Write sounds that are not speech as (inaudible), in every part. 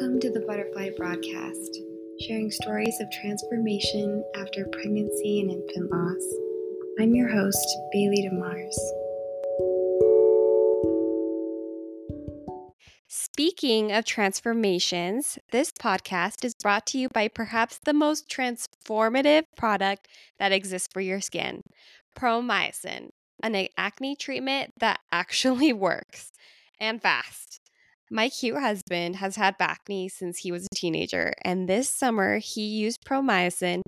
Welcome to the Butterfly Broadcast, sharing stories of transformation after pregnancy and infant loss. I'm your host, Bailey DeMars. Speaking of transformations, this podcast is brought to you by perhaps the most transformative product that exists for your skin Promycin, an acne treatment that (laughs) actually works and fast. My cute husband has had acne since he was a teenager, and this summer he used Promycin,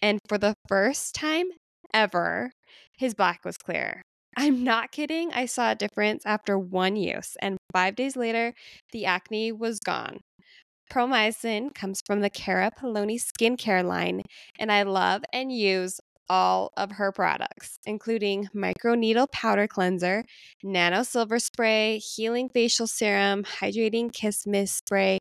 and for the first time ever, his black was clear. I'm not kidding. I saw a difference after one use, and five days later, the acne was gone. Promycin comes from the Cara Poloni skincare line, and I love and use all of her products, including microneedle powder cleanser, nano silver spray, healing facial serum, hydrating kiss mist spray,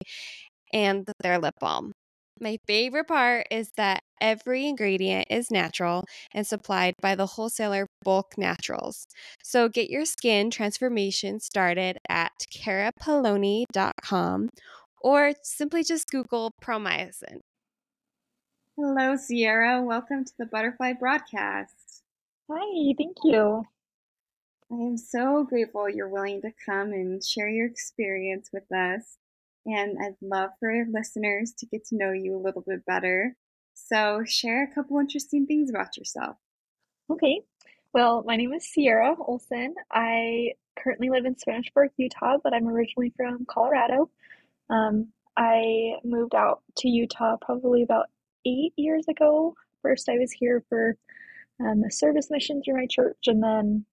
and their lip balm. My favorite part is that every ingredient is natural and supplied by the wholesaler Bulk Naturals. So get your skin transformation started at carapoloni.com or simply just Google Promycin. Hello, Cierra. Welcome to the Butterfly Broadcast. Hi, thank you. I am so grateful you're willing to come and share your experience with us. And I'd love for our listeners to get to know you a little bit better. So, share a couple interesting things about yourself. Okay. Well, my name is Cierra Olsen. I currently live in Spanish Fork, Utah, but I'm originally from Colorado. Um, I moved out to Utah probably about eight years ago. First, I was here for um, a service mission through my church, and then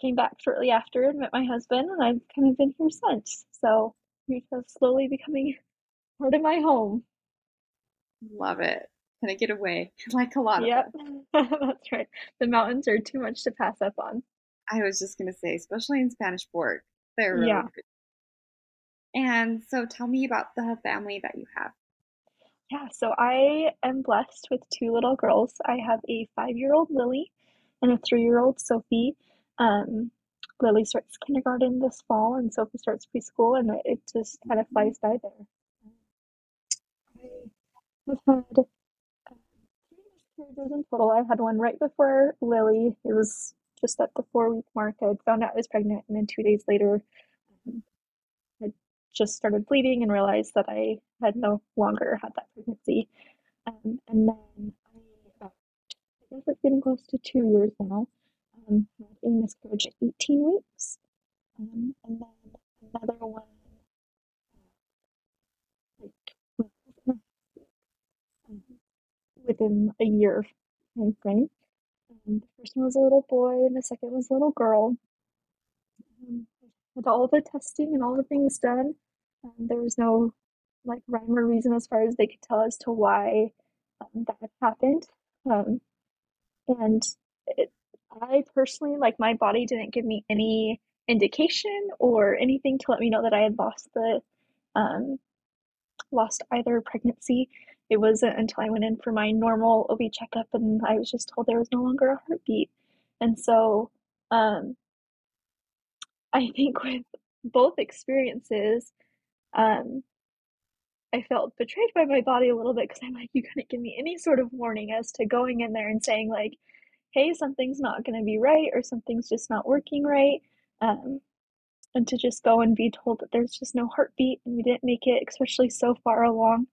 came back shortly after and met my husband, and I've kind of been here since. So Utah's slowly becoming part of my home. Love it. Can I get away? (laughs) Like a lot yep. (laughs) that's right. The mountains are too much to pass up on. I was just gonna say, especially in Spanish Fork, they're really yeah. good. And so, tell me about the family that you have. Yeah, so I am blessed with two little girls. I have a five year old Lily and a three year old Sophie. Um, Lily starts kindergarten this fall, and Sophie starts preschool, and it just kind of flies by there. I've had uh, three miscarriages in total. I had one right before Lily. It was just at the four week mark. I found out I was pregnant, and then two days later, um, just started bleeding and realized that I had no longer had that pregnancy. Um, and then I, uh, I guess it's getting close to two years now, um, had a miscarriage at 18 weeks. Um, and then another one um, within a year time frame. Um, the first one was a little boy, and the second was a little girl. Um, with all the testing and all the things done, um, there was no like rhyme or reason as far as they could tell as to why um, that happened. Um, and it, I personally, like, my body didn't give me any indication or anything to let me know that I had lost the um, lost either pregnancy. It wasn't until I went in for my normal OB checkup and I was just told there was no longer a heartbeat. And so um, I think with both experiences, um, I felt betrayed by my body a little bit because I'm like, you couldn't give me any sort of warning as to going in there and saying, like, hey, something's not going to be right or something's just not working right. Um, and to just go and be told that there's just no heartbeat and we didn't make it, especially so far along,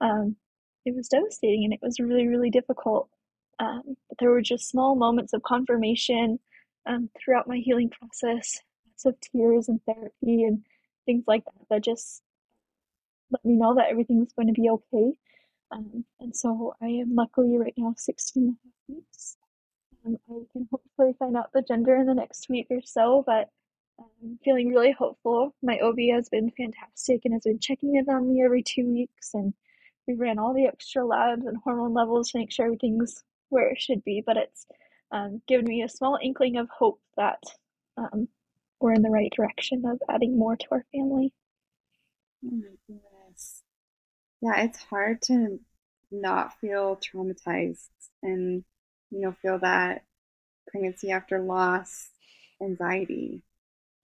um, it was devastating and it was really, really difficult. Um, but there were just small moments of confirmation um, throughout my healing process, lots of tears and therapy and things like that that just let me know that everything was going to be okay. Um, and so I am luckily right now 16 and a half weeks. Um, I can hopefully find out the gender in the next week or so, but I'm feeling really hopeful. My OB has been fantastic and has been checking in on me every two weeks, and we ran all the extra labs and hormone levels to make sure everything's where it should be. But it's um, given me a small inkling of hope that um, we're in the right direction of adding more to our family. Oh my goodness. Yeah, it's hard to not feel traumatized and, you know, feel that pregnancy after loss anxiety.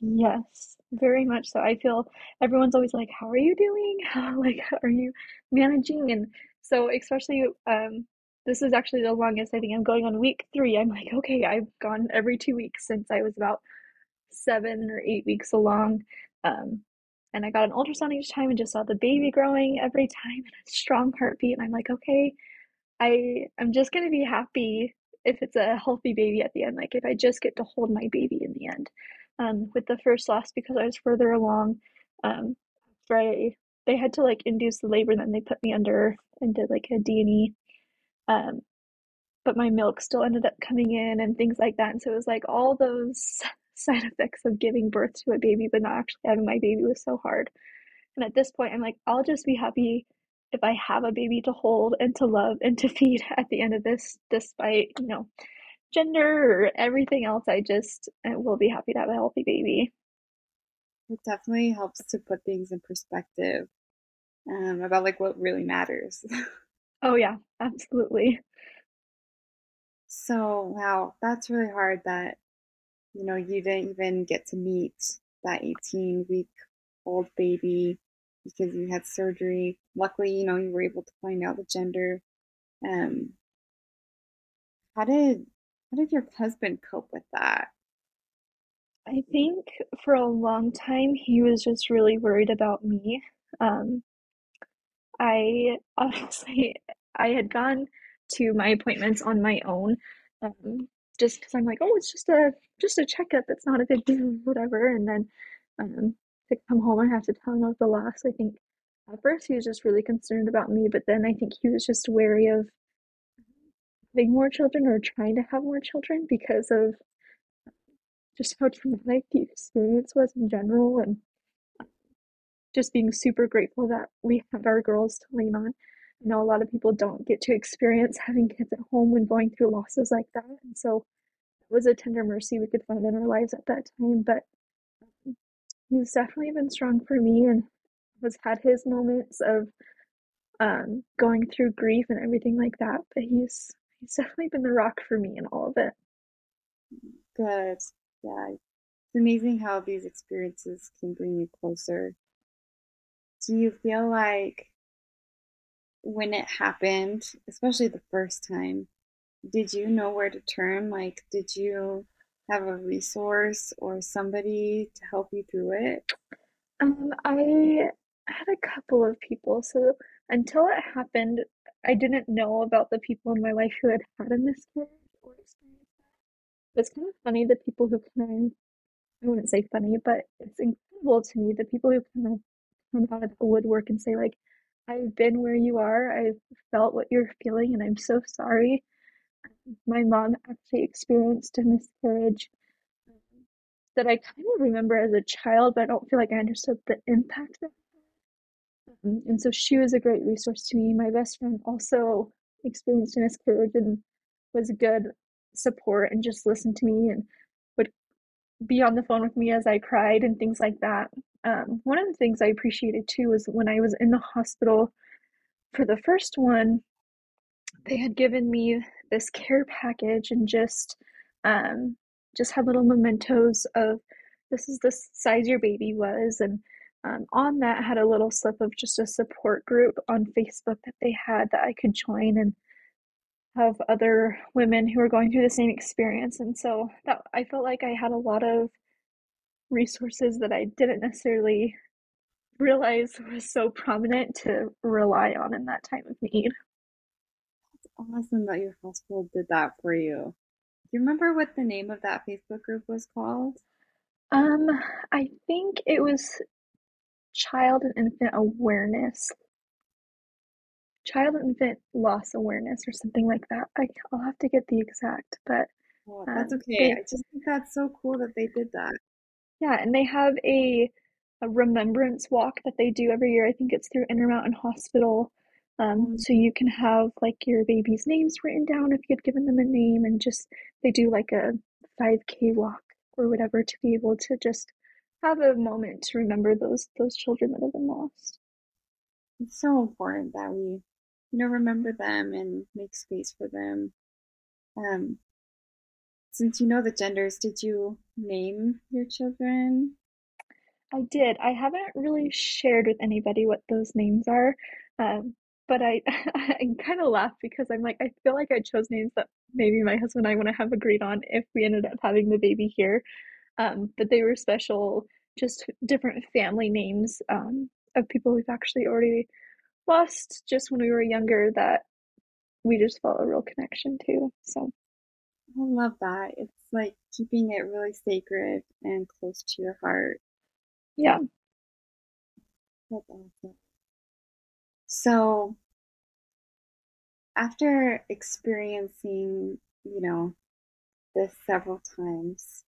Yes, very much so. I feel everyone's always like, "How are you doing? (laughs) How like how are you managing?" And so especially um this is actually the longest I think I'm going on week three. I'm like, okay, I've gone every two weeks since I was about seven or eight weeks along. Um, and I got an ultrasound each time and just saw the baby growing every time and a strong heartbeat. And I'm like, okay, I I'm just gonna be happy if it's a healthy baby at the end. Like if I just get to hold my baby in the end. Um, with the first loss because I was further along, um, I they had to like induce the labor, and then they put me under and did like a D&E. Um, but my milk still ended up coming in and things like that. And so it was like all those side effects of giving birth to a baby but not actually having my baby was so hard. And at this point, I'm like, I'll just be happy if I have a baby to hold and to love and to (laughs) feed at the end of this, despite, you know, gender or everything else. I just will be happy to have a healthy baby. It definitely helps to put things in perspective um, about like what really matters. (laughs) oh, yeah, absolutely. So, wow, that's really hard that, you know, you didn't even get to meet that 18 week old baby because you had surgery. Luckily, you know, you were able to find out the gender. Um, how did how did your husband cope with that? I think for a long time he was just really worried about me. Um, I (laughs) honestly I had gone to my appointments on my own, um, just because I'm like, oh, it's just a just a checkup. It's not a big deal, whatever. And then um, to come home, I have to tell him of the loss. I think at first he was just really concerned about me, but then I think he was just wary of having more children or trying to have more children because of just how traumatic the experience was in general and just being super grateful that we have our girls to lean on. I know a lot of people don't get to experience having kids at home when going through losses like that. And so it was a tender mercy we could find in our lives at that time. But he's definitely been strong for me and has had his moments of um, going through grief and everything like that. But he's he's definitely been the rock for me in all of it. Good. Yeah. It's amazing how these experiences can bring you closer. Do you feel like when it happened, especially the first time, did you know where to turn? Like, did you have a resource or somebody to help you through it? Um, I had a couple of people. So until it happened, I didn't know about the people in my life who had had a miscarriage or experienced that. It's kind of funny the people who kind of, I wouldn't say funny, but it's incredible to me the people who kind of come out of the woodwork and say like, I've been where you are, I've felt what you're feeling, and I'm so sorry. My mom actually experienced a miscarriage um, that I kind of remember as a child, but I don't feel like I understood the impact of um, and so she was a great resource to me. My best friend also experienced a miscarriage and was a good support and just listened to me and be on the phone with me as I cried and things like that. Um, one of the things I appreciated too was when I was in the hospital for the first one, they had given me this care package and just um, just had little mementos of this is the size your baby was and um, on that had a little slip of just a support group on Facebook that they had that I could join and have other women who are going through the same experience. And so that I felt like I had a lot of resources that I didn't necessarily realize was so prominent to rely on in that time of need. It's awesome that your hospital did that for you. Do you remember what the name of that Facebook group was called? Um, I think it was child and infant awareness child infant loss awareness or something like that. I, will have to get the exact, but oh, that's um, okay. They, I just think that's so cool that they did that. Yeah, and they have a a remembrance walk that they do every year. I think it's through Intermountain Hospital. Um, mm-hmm. So you can have like your baby's names written down if you had given them a name, and just they do like a 5K walk or whatever to be able to just have a moment to remember those those children that have been lost. It's so important that we, you know, remember them and make space for them. Um, since you know the genders, did you name your children? I did. I haven't really shared with anybody what those names are, um, but I (laughs) I kind of laugh because I'm like I feel like I chose names that maybe my husband and I to have agreed on if we ended up having the baby here. Um, but they were special, just different family names um, of people we've actually already lost just when we were younger that we just felt a real connection to. So I love that. It's like keeping it really sacred and close to your heart. yeah. That's awesome. So, after experiencing, you know, this several times,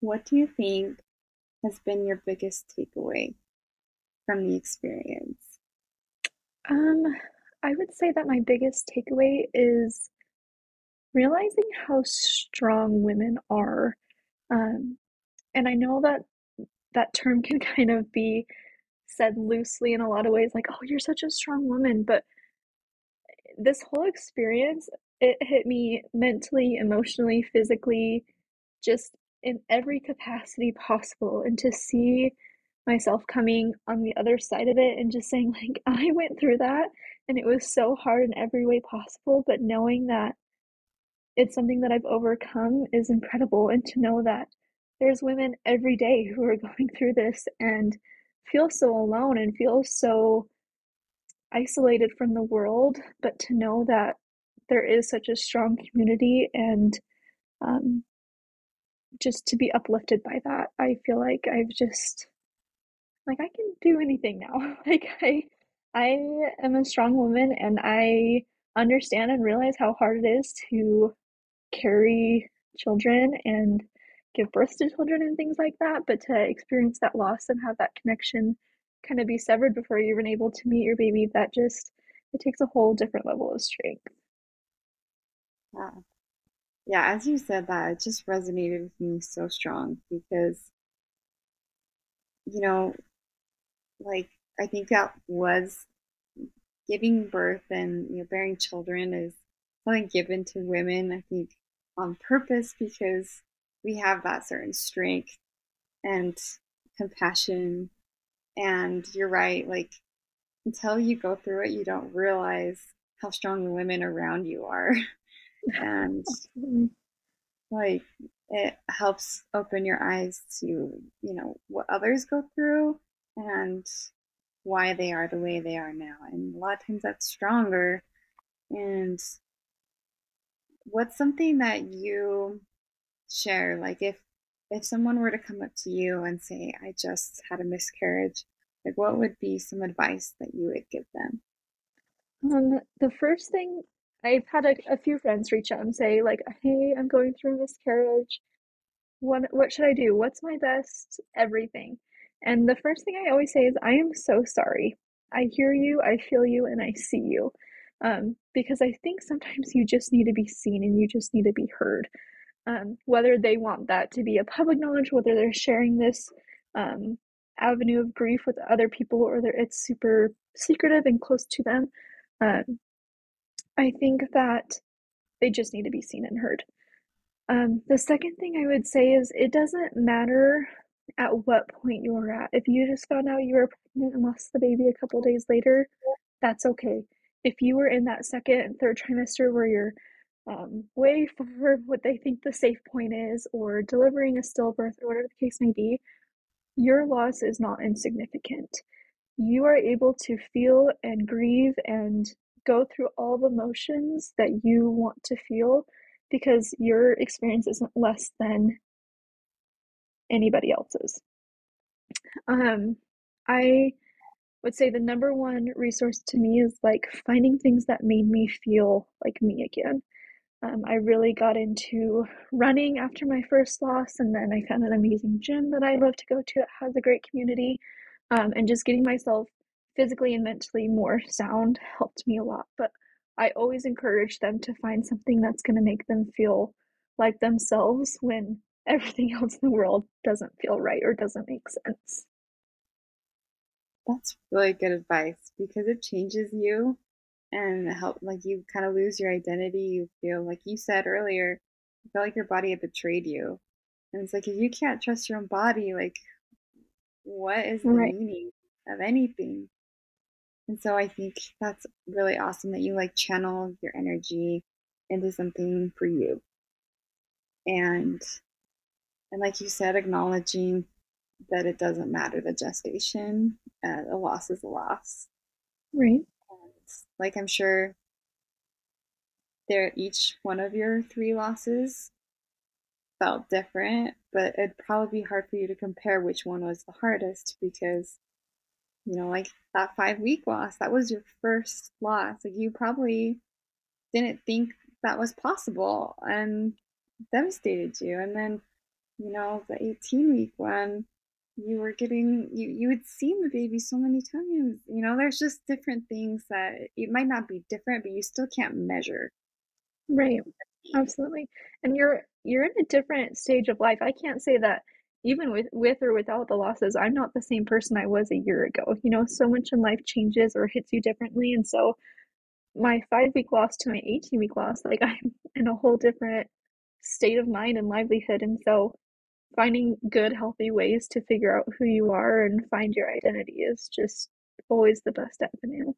what do you think has been your biggest takeaway from the experience? Um, I would say that my biggest takeaway is realizing how strong women are. Um, and I know that that term (laughs) can kind of be said loosely in a lot of ways, like, oh, you're such a strong woman. But this whole experience, it hit me mentally, emotionally, physically, just in every capacity possible. And to see myself coming on the other side of it and just saying, (laughs) like, I went through that and it was so hard in every way possible, but knowing that it's something that I've overcome is incredible. And to know that there's women every day who are (laughs) going through this and feel so alone and feel so isolated from the world, but to know that there is such a strong community and um, just to be uplifted by that, I feel like I've just like I can do anything now. (laughs) like I I am a strong woman and I understand and realize how hard it is to carry children and give birth to children and things like that, but to experience that loss and have that connection kind of be severed before you're even able to meet your baby, that just it takes a whole different level of strength. Yeah. Yeah, as you said that, it just resonated with me so strong because, you know, like I think that was giving birth and you know bearing children is something given to women, I think, on purpose because we have that certain strength and compassion. And you're right, like until you go through it, you don't realize how strong the women around you are. (laughs) and like it helps open your eyes to, you know, what others go through and why they are the way they are now. And a lot of times that's stronger. And what's something that you share? Like if if someone were to come up to you and say i just had a miscarriage like what would be some advice that you would give them? Um the first thing i've had a, a few friends reach out and say like hey i'm going through a miscarriage. What what should i do? What's my best everything and the first thing i always say is i am so sorry i hear you i feel you and i see you um, because I think sometimes you just need to be seen and you just need to be heard. Um, whether they want that to be a public knowledge, whether they're sharing this um, avenue of grief with other people, or it's super secretive and close to them, um, I think that they just need to be seen and heard. Um, the second thing I would say is it doesn't matter at what point you're at. If you just found out you were pregnant and lost the baby a couple days later, that's okay if you were in that second and third trimester where you're um, way for what they think the safe point is, or delivering a stillbirth, or whatever the case may be, your loss is not insignificant. You are able to feel and grieve and go through all the emotions that you want to feel because your experience isn't less than anybody else's. Um, I would say the number one resource to me is like finding things that made me feel like me again. Um, I really got into running after my first loss, and then I found an amazing gym that I love to go to that has a great community. Um, and just getting myself physically and mentally more sound helped me a lot. But I always encourage them to find something that's going to make them feel like themselves when everything (laughs) else in the world doesn't feel right or doesn't make sense. That's really good advice because it changes you and help like you kind of lose your identity. You feel like you said earlier, you felt like your body had betrayed you. And it's like if you can't trust your own body, like what is the Right. meaning of anything? And so I think that's really awesome that you like channel your energy into something for you. And and like you said, acknowledging that it doesn't matter the gestation, uh, a loss is a loss. Right. And like I'm sure there each one of your three losses felt different, but it'd probably be hard for you to compare which one was the hardest because you know, like that five week loss, that was your first loss. Like you probably didn't think that was possible and devastated you. And then, you know, the 18 week one, you were getting you you had seen the baby so many times. You know, there's just different things that it might not be different, but you still can't measure. Right. Absolutely. And you're you're in a different stage of life. I can't say that even with with or without the losses, I'm not the same person I was a year ago. You know, so much in life changes or hits you differently. And so my five week loss to my 18 week loss, like (laughs) I'm in a whole different state of mind and livelihood. And so finding good, healthy ways to figure out who you are and find your identity is just always the best avenue.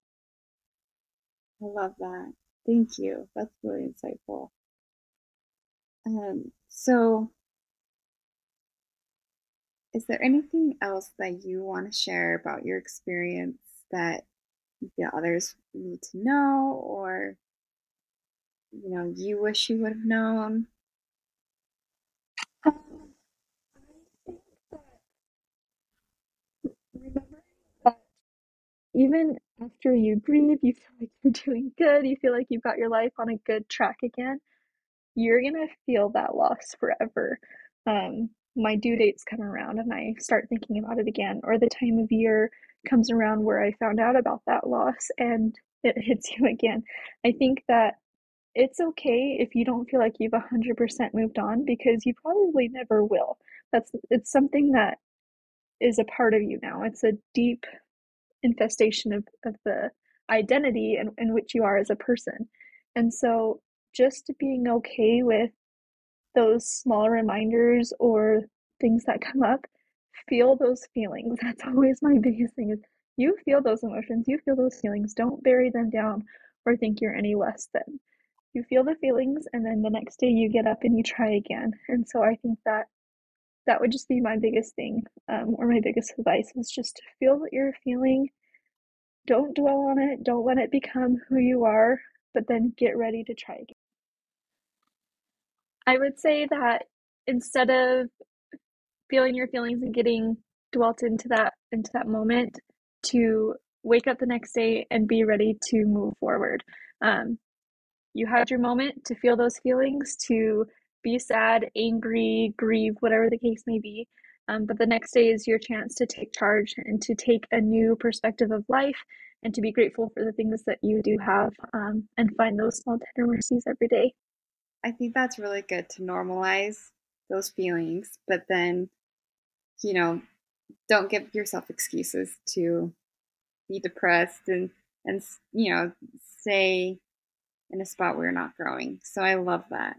I love that. Thank you. That's really insightful. Um, so is there anything else that you want to share about your experience that feel others need to know or you know you wish you would have known? Um, I think that remembering that even after you grieve, you feel like you're (laughs) doing good, you feel like you've got your life on a good track again, you're gonna feel that loss forever. Um, my due dates come around and I start thinking about it again, or the time of year comes around where I found out about that loss and it (laughs) hits you again. I think that it's okay if you don't feel like you've 100% moved on because you probably never will. That's it's something that is a part of you now. It's a deep infestation of, of the identity in, in which you are as a person. And so just being okay with those small reminders or things that come up, feel those feelings. (laughs) That's always my biggest thing is you feel those emotions, you feel those feelings. Don't bury them down or think you're any less than. You feel the feelings and then the next day you get up and you try again. And so I think that that would just be my biggest thing um, or my biggest advice is just to feel what you're feeling. Don't dwell on it don't let it become who you are but then get ready to try again. I would say that instead of feeling your feelings and getting dwelt into that into that moment to wake up the next day and be ready to move forward. Um, you had your moment to feel those feelings to be sad angry grieve whatever the case may be um, but the next day is your chance to take charge and to take a new perspective of life and to be grateful for the things that you do have um, and find those small tender mercies every day I think that's really good to normalize those feelings, but then, you know, don't give yourself excuses to be depressed and and you know stay in a spot where you're not growing. So I love that.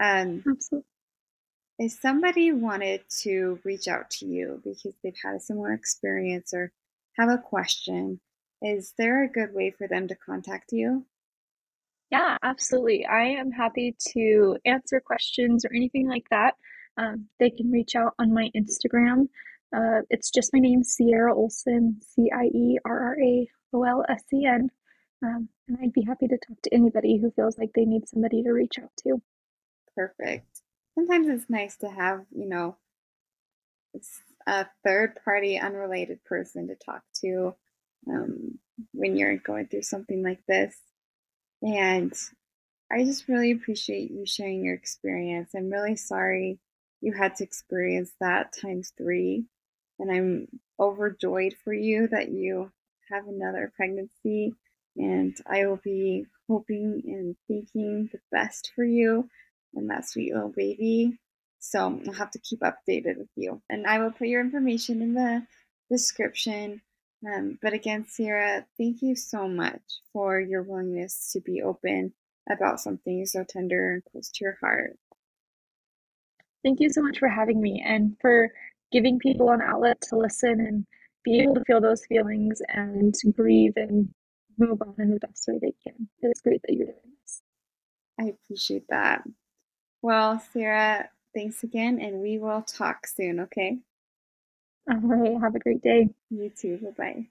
Um, absolutely if somebody wanted to reach out to you because they've had a similar experience or have a question, is there a good way for them to contact you? Yeah, absolutely. I am happy to answer questions or anything like that. Um, they can reach out on my Instagram. Uh, it's just my name, Cierra Olsen, C I E R R A O L S E N. Um, and I'd be happy to talk to anybody who feels like they need somebody to reach out to. Perfect. Sometimes it's nice to have, you know, a third party unrelated person to talk to um, when you're going through something like this. And I just really appreciate you sharing your experience. I'm really sorry you had to experience that times three. And I'm overjoyed for you that you have another pregnancy. And I will be hoping and thinking the best for you and that sweet little baby. So I'll have to keep updated with you. And I will put your information in the description. Um, but again, Cierra, thank you so much for your willingness to be open about something so tender and close to your heart. Thank you so much for having me and for giving people an outlet to listen and be able to feel those feelings and grieve and move on in the best way they can. It's great that you're doing this. I appreciate that. Well, Cierra, thanks again, and we will talk soon, okay? All right. Have a great day. You too. Bye bye.